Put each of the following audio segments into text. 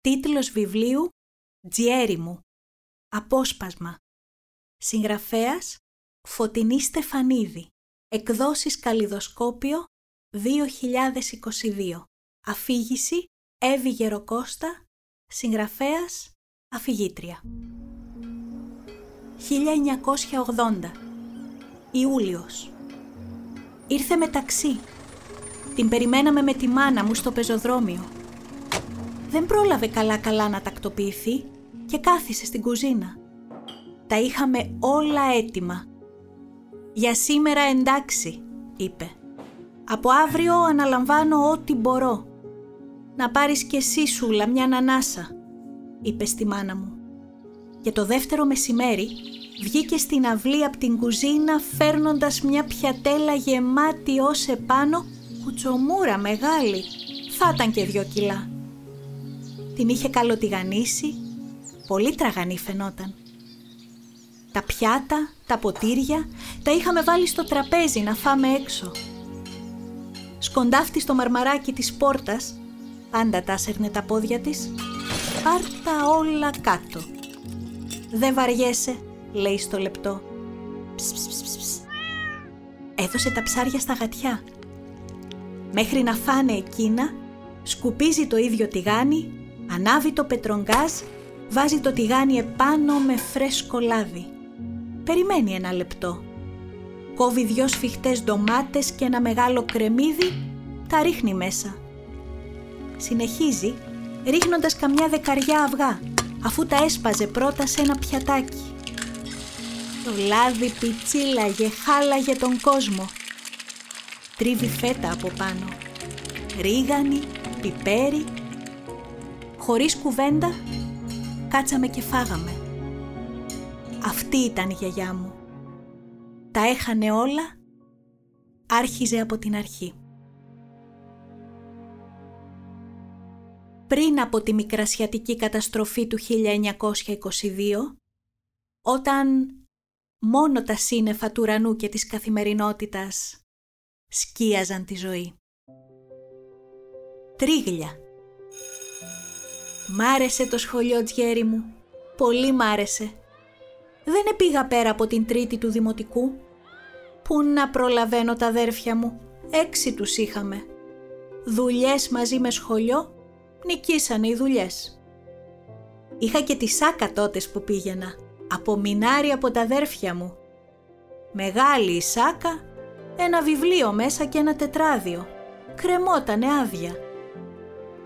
Τίτλος βιβλίου «Τζιέρι μου». Απόσπασμα. Συγγραφέας Φωτεινή Στεφανίδη. Εκδόσεις Καλλιδοσκόπιο 2022. Αφήγηση Εύη Γεροκώστα. Συγγραφέας Αφηγήτρια. 1980. Ιούλιος. Ήρθε με ταξί. Την περιμέναμε με τη μάνα μου στο πεζοδρόμιο δεν πρόλαβε καλά-καλά να τακτοποιηθεί και κάθισε στην κουζίνα. Τα είχαμε όλα έτοιμα. «Για σήμερα εντάξει», είπε. «Από αύριο αναλαμβάνω ό,τι μπορώ. Να πάρεις και εσύ, Σούλα, μια ανάσα», είπε στη μάνα μου. Και το δεύτερο μεσημέρι βγήκε στην αυλή από την κουζίνα φέρνοντας μια πιατέλα γεμάτη ως επάνω κουτσομούρα μεγάλη. Θα ήταν και δυο κιλά την είχε καλοτιγανίσει, πολύ τραγανή φαινόταν. Τα πιάτα, τα ποτήρια, τα είχαμε βάλει στο τραπέζι να φάμε έξω. Σκοντάφτη στο μαρμαράκι της πόρτας, πάντα τα σέρνε τα πόδια της, πάρτα όλα κάτω. «Δεν βαριέσαι», λέει στο λεπτό. Έδωσε τα ψάρια στα γατιά. Μέχρι να φάνε εκείνα, σκουπίζει το ίδιο τηγάνι Ανάβει το πετρογκάζ, βάζει το τηγάνι επάνω με φρέσκο λάδι. Περιμένει ένα λεπτό. Κόβει δυο σφιχτές ντομάτες και ένα μεγάλο κρεμμύδι, τα ρίχνει μέσα. Συνεχίζει, ρίχνοντας καμιά δεκαριά αυγά, αφού τα έσπαζε πρώτα σε ένα πιατάκι. Το λάδι πιτσίλαγε, χάλαγε τον κόσμο. Τρίβει φέτα από πάνω. Ρίγανη, πιπέρι, χωρίς κουβέντα, κάτσαμε και φάγαμε. Αυτή ήταν η γιαγιά μου. Τα έχανε όλα, άρχιζε από την αρχή. Πριν από τη μικρασιατική καταστροφή του 1922, όταν μόνο τα σύννεφα του ουρανού και της καθημερινότητας σκίαζαν τη ζωή. Τρίγλια Μ' άρεσε το σχολείο Τζιέρι μου. Πολύ μ' άρεσε. Δεν επήγα πέρα από την τρίτη του δημοτικού. Πού να προλαβαίνω τα αδέρφια μου. Έξι τους είχαμε. Δουλειές μαζί με σχολείο, νικήσανε οι δουλειές. Είχα και τη σάκα τότες που πήγαινα. Από μινάρι από τα αδέρφια μου. Μεγάλη η σάκα, ένα βιβλίο μέσα και ένα τετράδιο. Κρεμότανε άδεια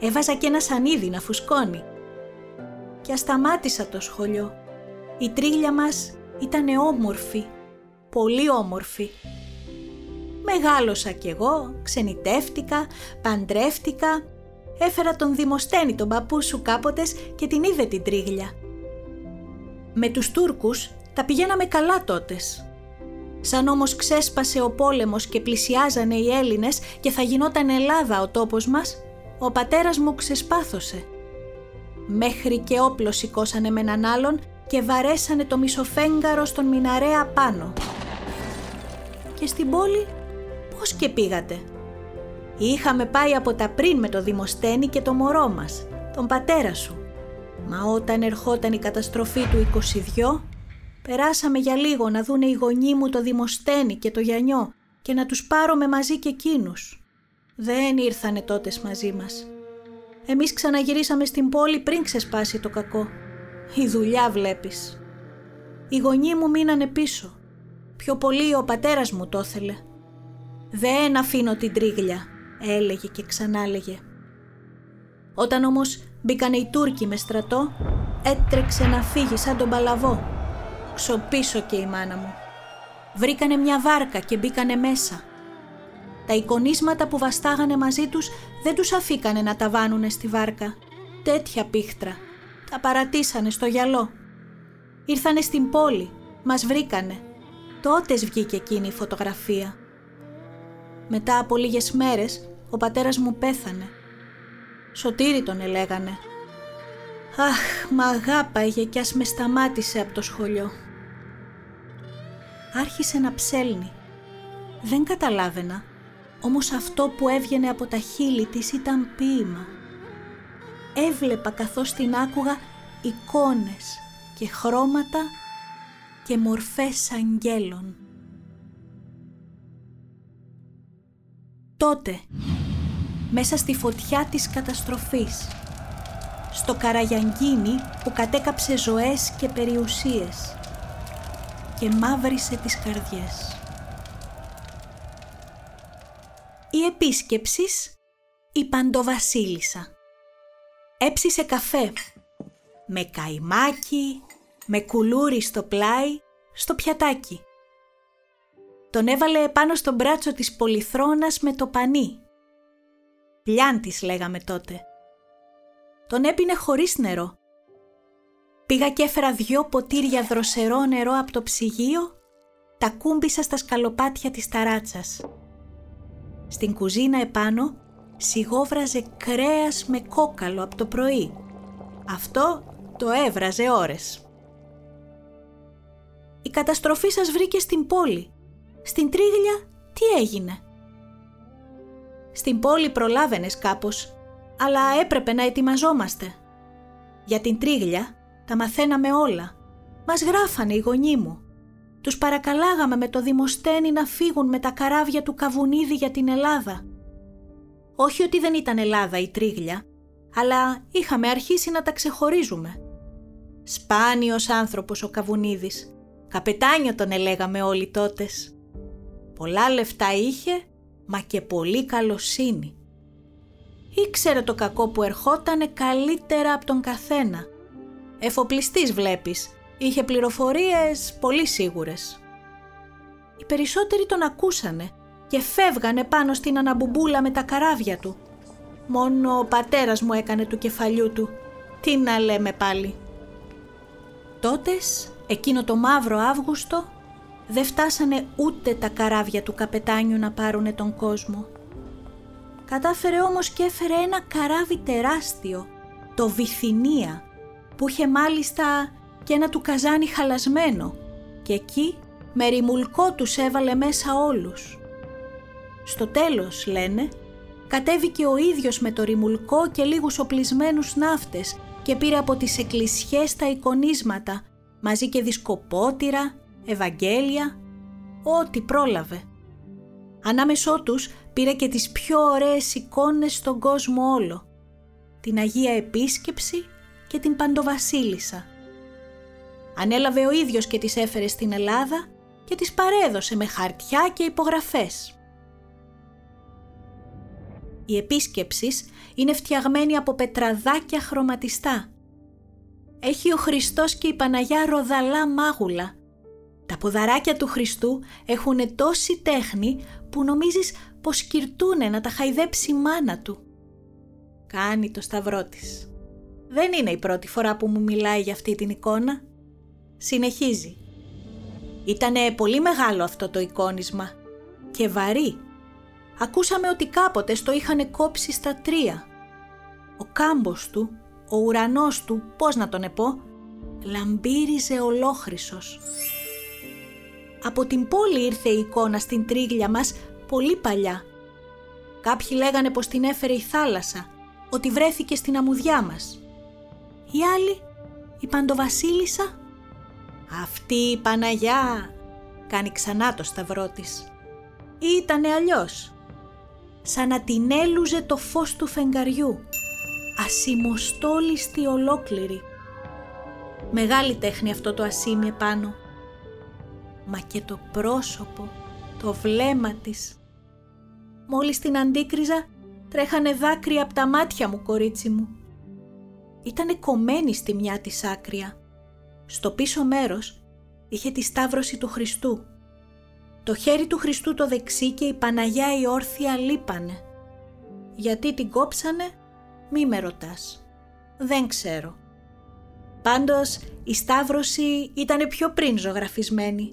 έβαζα και ένα σανίδι να φουσκώνει. Και ασταμάτησα το σχολείο. Η τρίγλια μας ήταν όμορφη, πολύ όμορφη. Μεγάλωσα κι εγώ, ξενιτεύτηκα, παντρεύτηκα, έφερα τον Δημοσθένη τον παππού σου κάποτες και την είδε την τρίγλια. Με τους Τούρκους τα πηγαίναμε καλά τότες. Σαν όμως ξέσπασε ο πόλεμος και πλησιάζανε οι Έλληνες και θα γινόταν Ελλάδα ο τόπος μας, ο πατέρας μου ξεσπάθωσε. Μέχρι και όπλο σηκώσανε με έναν άλλον και βαρέσανε το μισοφέγγαρο στον μιναρέα πάνω. Και στην πόλη πώς και πήγατε; Είχαμε πάει από τα πριν με το Δημοσθένη και το μωρό μας, τον πατέρα σου. Μα όταν ερχόταν η καταστροφή του 22, περάσαμε για λίγο να δούνε οι γονείς μου το Δημοσθένη και το Γιαννιό και να τους πάρουμε μαζί και εκείνους. Δεν ήρθανε τότε μαζί μας. Εμείς ξαναγυρίσαμε στην πόλη πριν ξεσπάσει το κακό. Η δουλειά βλέπεις. Οι γονείς μου μείνανε πίσω. Πιο πολύ ο πατέρας μου το ήθελε. «Δεν αφήνω την τρίγλια», έλεγε και ξανάλεγε. Όταν όμως μπήκανε οι Τούρκοι με στρατό, έτρεξε να φύγει σαν τον παλαβό. Ξοπίσω και η μάνα μου. Βρήκανε μια βάρκα και μπήκανε μέσα. Τα εικονίσματα που βαστάγανε μαζί τους δεν τους αφήκανε να τα βάνουνε στη βάρκα. Τέτοια πίχτρα. Τα παρατήσανε στο γυαλό. Ήρθανε στην πόλη. Μας βρήκανε. Τότε βγήκε εκείνη η φωτογραφία. Μετά από λίγες μέρες ο πατέρας μου πέθανε. Σωτήρι τον ελέγανε. Αχ, μ' αγάπαγε κι ας με σταμάτησε από το σχολείο. Άρχισε να ψέλνει. Δεν καταλάβαινα όμως αυτό που έβγαινε από τα χείλη της ήταν ποίημα. έβλεπα καθώς την άκουγα εικόνες και χρώματα και μορφές αγγέλων. Τότε, μέσα στη φωτιά της καταστροφής, στο καραγιανγκίνι που κατέκαψε ζωές και περιουσίες και μαύρισε τις καρδιές. Η επίσκεψης η Παντοβασίλισσα. Έψισε καφέ με καϊμάκι, με κουλούρι στο πλάι, στο πιατάκι. Τον έβαλε πάνω στο μπράτσο της πολυθρόνας με το πανί. Λιάντης λέγαμε τότε. Τον έπινε χωρίς νερό. Πήγα και έφερα δυο ποτήρια δροσερό νερό από το ψυγείο, τα κούμπησα στα σκαλοπάτια της ταράτσας. Στην κουζίνα επάνω σιγόβραζε κρέας με κόκαλο από το πρωί. Αυτό το έβραζε ώρες. Η καταστροφή σας βρήκε στην πόλη. Στην Τρίγλια τι έγινε; Στην πόλη προλάβαινες κάπως, αλλά έπρεπε να ετοιμαζόμαστε. Για την Τρίγλια τα μαθαίναμε όλα. Μας γράφανε οι γονείς μου. Τους παρακαλάγαμε με το δημοστένι να φύγουν με τα καράβια του Καβουνίδη για την Ελλάδα. Όχι ότι δεν ήταν Ελλάδα η Τρίγλια, αλλά είχαμε αρχίσει να τα ξεχωρίζουμε. Σπάνιος άνθρωπος ο Καβουνίδης. Καπετάνιο τον ελέγαμε όλοι τότες. Πολλά λεφτά είχε, μα και πολύ καλοσύνη. Ήξερε το κακό που ερχότανε καλύτερα από τον καθένα. Εφοπλιστής βλέπεις, είχε πληροφορίες πολύ σίγουρες. Οι περισσότεροι τον ακούσανε και φεύγανε πάνω στην αναμπουμπούλα με τα καράβια του. Μόνο ο πατέρας μου έκανε του κεφαλιού του. Τι να λέμε πάλι. Τότες, εκείνο το μαύρο Αύγουστο, δεν φτάσανε ούτε τα καράβια του καπετάνιου να πάρουνε τον κόσμο. Κατάφερε όμως και έφερε ένα καράβι τεράστιο, το Βυθινία, που είχε μάλιστα και ένα του καζάνι χαλασμένο και εκεί με ρημουλκό τους έβαλε μέσα όλους. Στο τέλος, λένε, κατέβηκε ο ίδιος με το ρημουλκό και λίγους οπλισμένους ναύτες και πήρε από τις εκκλησιές τα εικονίσματα, μαζί και δισκοπότηρα, Ευαγγέλια, ό,τι πρόλαβε. Ανάμεσό τους πήρε και τις πιο ωραίες εικόνες στον κόσμο όλο. Την Αγία Επίσκεψη και την Παντοβασίλισσα. Ανέλαβε ο ίδιος και τις έφερε στην Ελλάδα και τις παρέδωσε με χαρτιά και υπογραφές. Η επίσκεψης είναι φτιαγμένη από πετραδάκια χρωματιστά. Έχει ο Χριστός και η Παναγιά ροδαλά μάγουλα. Τα ποδαράκια του Χριστού έχουν τόση τέχνη που νομίζεις πως κυρτούνε να τα χαϊδέψει η μάνα του. Κάνει το σταυρό της. Δεν είναι η πρώτη φορά που μου μιλάει για αυτή την εικόνα. Συνεχίζει. Ήτανε πολύ μεγάλο αυτό το εικόνισμα και βαρύ ακούσαμε ότι κάποτε στο είχαν κόψει στα τρία. Ο κάμπος του, ο ουρανός του, πώς να τον επώ, λαμπύριζε ολόχρυσος. Από την πόλη ήρθε η εικόνα στην τρίγλια μας πολύ παλιά. Κάποιοι λέγανε πως την έφερε η θάλασσα, ότι βρέθηκε στην αμμουδιά μας. Οι άλλοι, η Παντοβασίλισσα, αυτή η Παναγιά, κάνει ξανά το σταυρό της. Ήτανε αλλιώς σαν να την έλουζε το φως του φεγγαριού, ασημοστόλιστη ολόκληρη. Μεγάλη τέχνη αυτό το ασήμι επάνω. Μα και το πρόσωπο, το βλέμμα της. Μόλις την αντίκριζα, τρέχανε δάκρυα από τα μάτια μου, κορίτσι μου. Ήτανε κομμένη στη μια της άκρια. Στο πίσω μέρος είχε τη σταύρωση του Χριστού το χέρι του Χριστού το δεξί και η Παναγιά η όρθια λείπανε. Γιατί την κόψανε, μη με ρωτάς. Δεν ξέρω. Πάντως η Σταύρωση ήταν πιο πριν ζωγραφισμένη.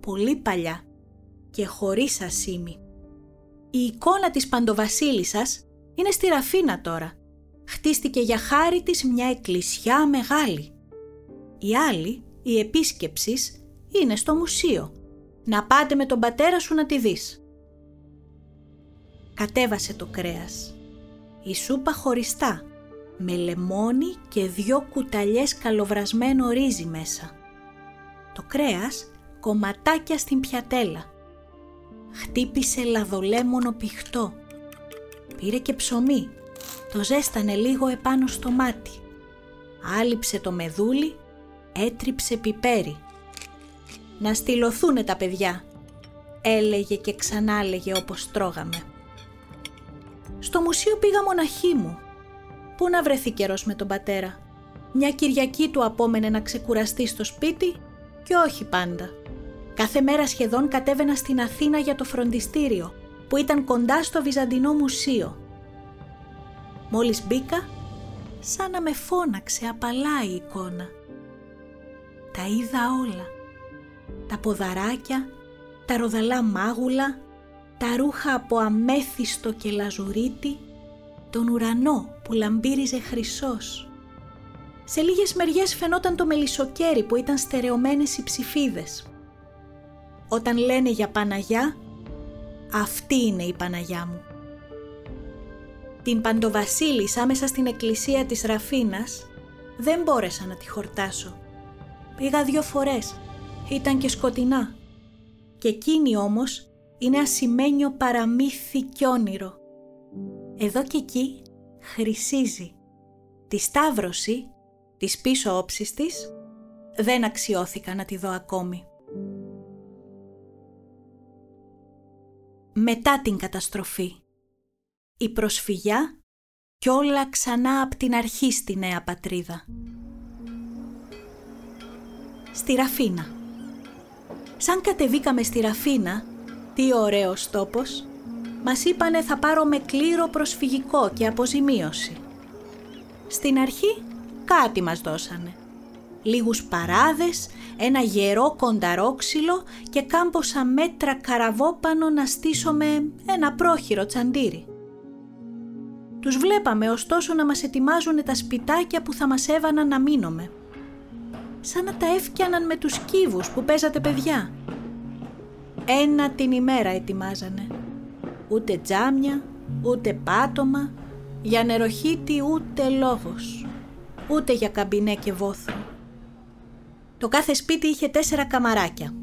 Πολύ παλιά και χωρίς ασήμι. Η εικόνα της Παντοβασίλισσας είναι στη Ραφίνα τώρα. Χτίστηκε για χάρη της μια εκκλησιά μεγάλη. Η άλλη, η επίσκεψης, είναι στο μουσείο να πάτε με τον πατέρα σου να τη δεις. Κατέβασε το κρέας. Η σούπα χωριστά. με λεμόνι και δυο κουταλιές καλοβρασμένο ρύζι μέσα. Το κρέας κομματάκια στην πιατέλα. Χτύπησε λαδολέμονο πηχτό. Πήρε και ψωμί. Το ζέστανε λίγο επάνω στο μάτι. Άλυψε το μεδούλι, έτριψε πιπέρι. «Να στυλωθούνε τα παιδιά», έλεγε και ξανάλεγε όπως τρώγαμε. Στο μουσείο πήγα μοναχή μου. Πού να βρεθεί καιρός με τον πατέρα. Μια Κυριακή του απόμενε να ξεκουραστεί στο σπίτι και όχι πάντα. Κάθε μέρα σχεδόν κατέβαινα στην Αθήνα για το φροντιστήριο που ήταν κοντά στο Βυζαντινό Μουσείο. Μόλις μπήκα, σαν να με φώναξε απαλά η εικόνα. Τα είδα όλα. Τα ποδαράκια, τα ροδαλά μάγουλα, τα ρούχα από αμέθιστο και λαζουρίτι, τον ουρανό που λαμπύριζε χρυσός. Σε λίγες μεριές φαινόταν το μελισσοκέρι που ήταν στερεωμένες οι ψηφίδες. Όταν λένε για Παναγιά, αυτή είναι η Παναγιά μου. Την Παντοβασίλισσα μέσα στην εκκλησία της Ραφίνας δεν μπόρεσα να τη χορτάσω. Πήγα δύο φορές, ήταν και σκοτεινά. Και εκείνη όμως είναι ασημένιο παραμύθι κι όνειρο. Εδώ και εκεί χρυσίζει. Τη σταύρωση, της πίσω όψης της, δεν αξιώθηκα να τη δω ακόμη. Μετά την καταστροφή. Η προσφυγιά κι όλα ξανά από την αρχή στη νέα πατρίδα. Στη Ραφίνα. Σαν κατεβήκαμε στη Ραφίνα, τι ωραίος τόπος, μας είπανε θα πάρω με κλήρο προσφυγικό και αποζημίωση. Στην αρχή κάτι μας δώσανε. Λίγους παράδες, ένα γερό κονταρόξυλο και κάμποσα μέτρα καραβόπανο να στήσουμε ένα πρόχειρο τσαντήρι. Τους βλέπαμε ωστόσο να μας ετοιμάζουν τα σπιτάκια που θα μας έβαναν να μείνουμε. Σαν να τα έφτιαναν με τους κύβους που παίζατε παιδιά. Ένα την ημέρα ετοιμάζανε. Ούτε τζάμια, ούτε πάτωμα, για νεροχύτη ούτε λόγος, ούτε για καμπινέ και βόθρο. Το κάθε σπίτι είχε τέσσερα καμαράκια.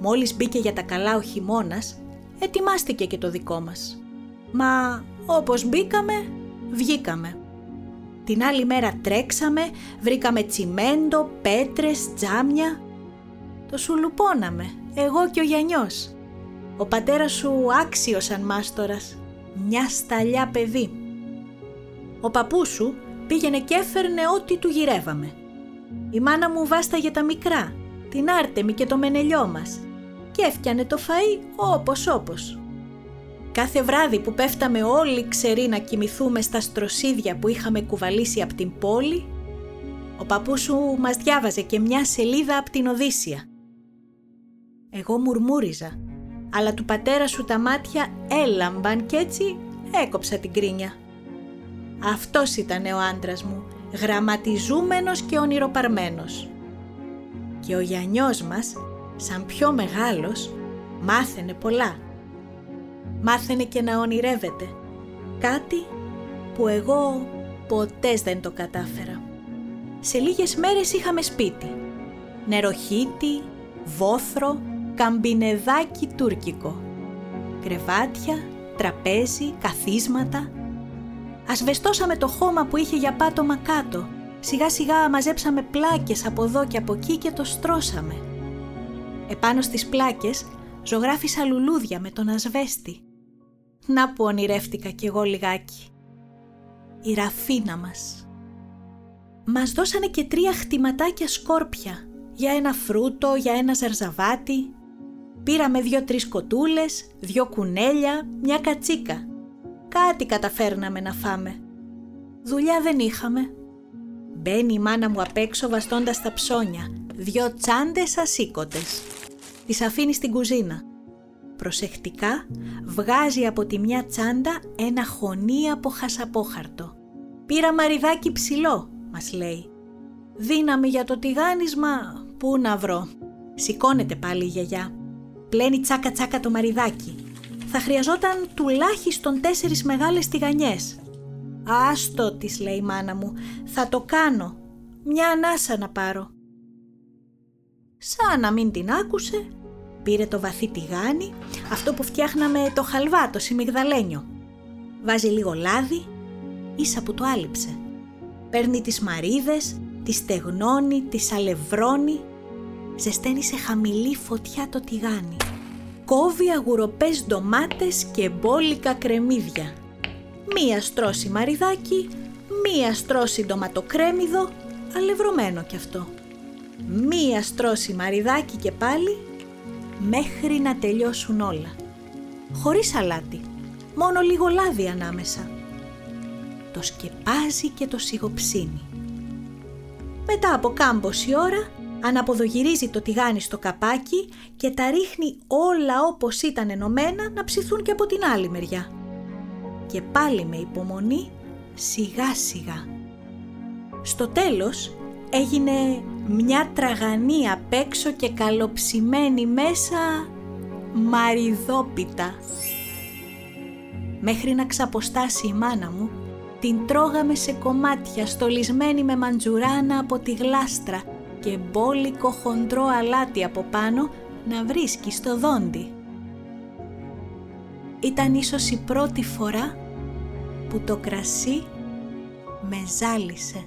Μόλις μπήκε για τα καλά ο χειμώνας, ετοιμάστηκε και το δικό μας. Μα όπως μπήκαμε, βγήκαμε. Την άλλη μέρα τρέξαμε, βρήκαμε τσιμέντο, πέτρες, τζάμια. Το σουλουπώναμε, εγώ και ο Γιαννιός. Ο πατέρας σου άξιος σαν μάστορας, μια σταλιά παιδί. Ο παππούς σου πήγαινε και έφερνε ό,τι του γυρεύαμε. Η μάνα μου βάσταγε τα μικρά, την Άρτεμη και το μενελιό μας και έφτιανε το φαΐ όπως όπως. Κάθε βράδυ που πέφταμε όλοι ξεροί να κοιμηθούμε στα στροσίδια που είχαμε κουβαλήσει από την πόλη, ο παππούς σου μας διάβαζε και μια σελίδα από την Οδύσσια. Εγώ μουρμούριζα, αλλά του πατέρα σου τα μάτια έλαμπαν κι έτσι έκοψα την κρίνια. Αυτός ήταν ο άντρας μου, γραμματιζούμενος και ονειροπαρμένος. Και ο Γιαννιός μας, σαν πιο μεγάλος, μάθαινε πολλά. Μάθαινε και να ονειρεύεται. Κάτι που εγώ ποτές δεν το κατάφερα. Σε λίγες μέρες είχαμε σπίτι. Νεροχύτη, βόθρο, καμπινεδάκι τουρκικό. Κρεβάτια, τραπέζι, καθίσματα. Ασβεστώσαμε το χώμα που είχε για πάτωμα κάτω. Σιγά σιγά μαζέψαμε πλάκες από εδώ και από εκεί και το στρώσαμε. Επάνω στις πλάκες ζωγράφισα λουλούδια με τον ασβέστη. Να που ονειρεύτηκα κι εγώ λιγάκι. Η ραφίνα μας. Μας δώσανε και τρία χτιματάκια σκόρπια. Για ένα φρούτο, για ένα ζαρζαβάτι. Πήραμε δύο-τρεις κοτούλες, δυο κουνέλια, μια κατσίκα. Κάτι καταφέρναμε να φάμε. Δουλειά δεν είχαμε. Μπαίνει η μάνα μου απ' έξω βαστώντας τα ψώνια, δυο τσάντες ασήκοντες. Τις αφήνει στην κουζίνα. Προσεκτικά βγάζει από τη μια τσάντα ένα χωνί από χασαπόχαρτο. «Πήρα μαριδάκι ψηλό», μας λέει. «Δύναμη για το τηγάνισμα, πού να βρω». Σηκώνεται πάλι η γιαγιά πλένει τσάκα τσάκα το μαριδάκι. Θα χρειαζόταν τουλάχιστον τέσσερις μεγάλες τηγανιές. «Άστο», της λέει η μάνα μου, «θα το κάνω. Μια ανάσα να πάρω». Σαν να μην την άκουσε, πήρε το βαθύ τηγάνι, αυτό που φτιάχναμε το χαλβά, το σιμιγδαλένιο. Βάζει λίγο λάδι, ίσα που το άλυψε. Παίρνει τις μαρίδες, τις στεγνώνει, τις αλευρώνει, ζεσταίνει σε χαμηλή φωτιά το τηγάνι. Κόβει αγουροπές ντομάτες και μπόλικα κρεμμύδια. Μία στρώση μαριδάκι, μία στρώση ντοματοκρέμιδο, αλευρωμένο κι αυτό. Μία στρώση μαριδάκι και πάλι, μέχρι να τελειώσουν όλα. Χωρίς αλάτι, μόνο λίγο λάδι ανάμεσα. Το σκεπάζει και το σιγοψύνει. Μετά από κάμποση ώρα αναποδογυρίζει το τηγάνι στο καπάκι και τα ρίχνει όλα όπως ήταν ενωμένα να ψηθούν και από την άλλη μεριά. Και πάλι με υπομονή σιγά σιγά. Στο τέλος έγινε μια τραγανή απ' έξω και καλοψημένη μέσα μαριδόπιτα. Μέχρι να ξαποστάσει η μάνα μου, την τρώγαμε σε κομμάτια στολισμένη με μαντζουράνα από τη γλάστρα και μπόλικο χοντρό αλάτι από πάνω να βρίσκει στο δόντι. Ήταν ίσως η πρώτη φορά που το κρασί με ζάλισε.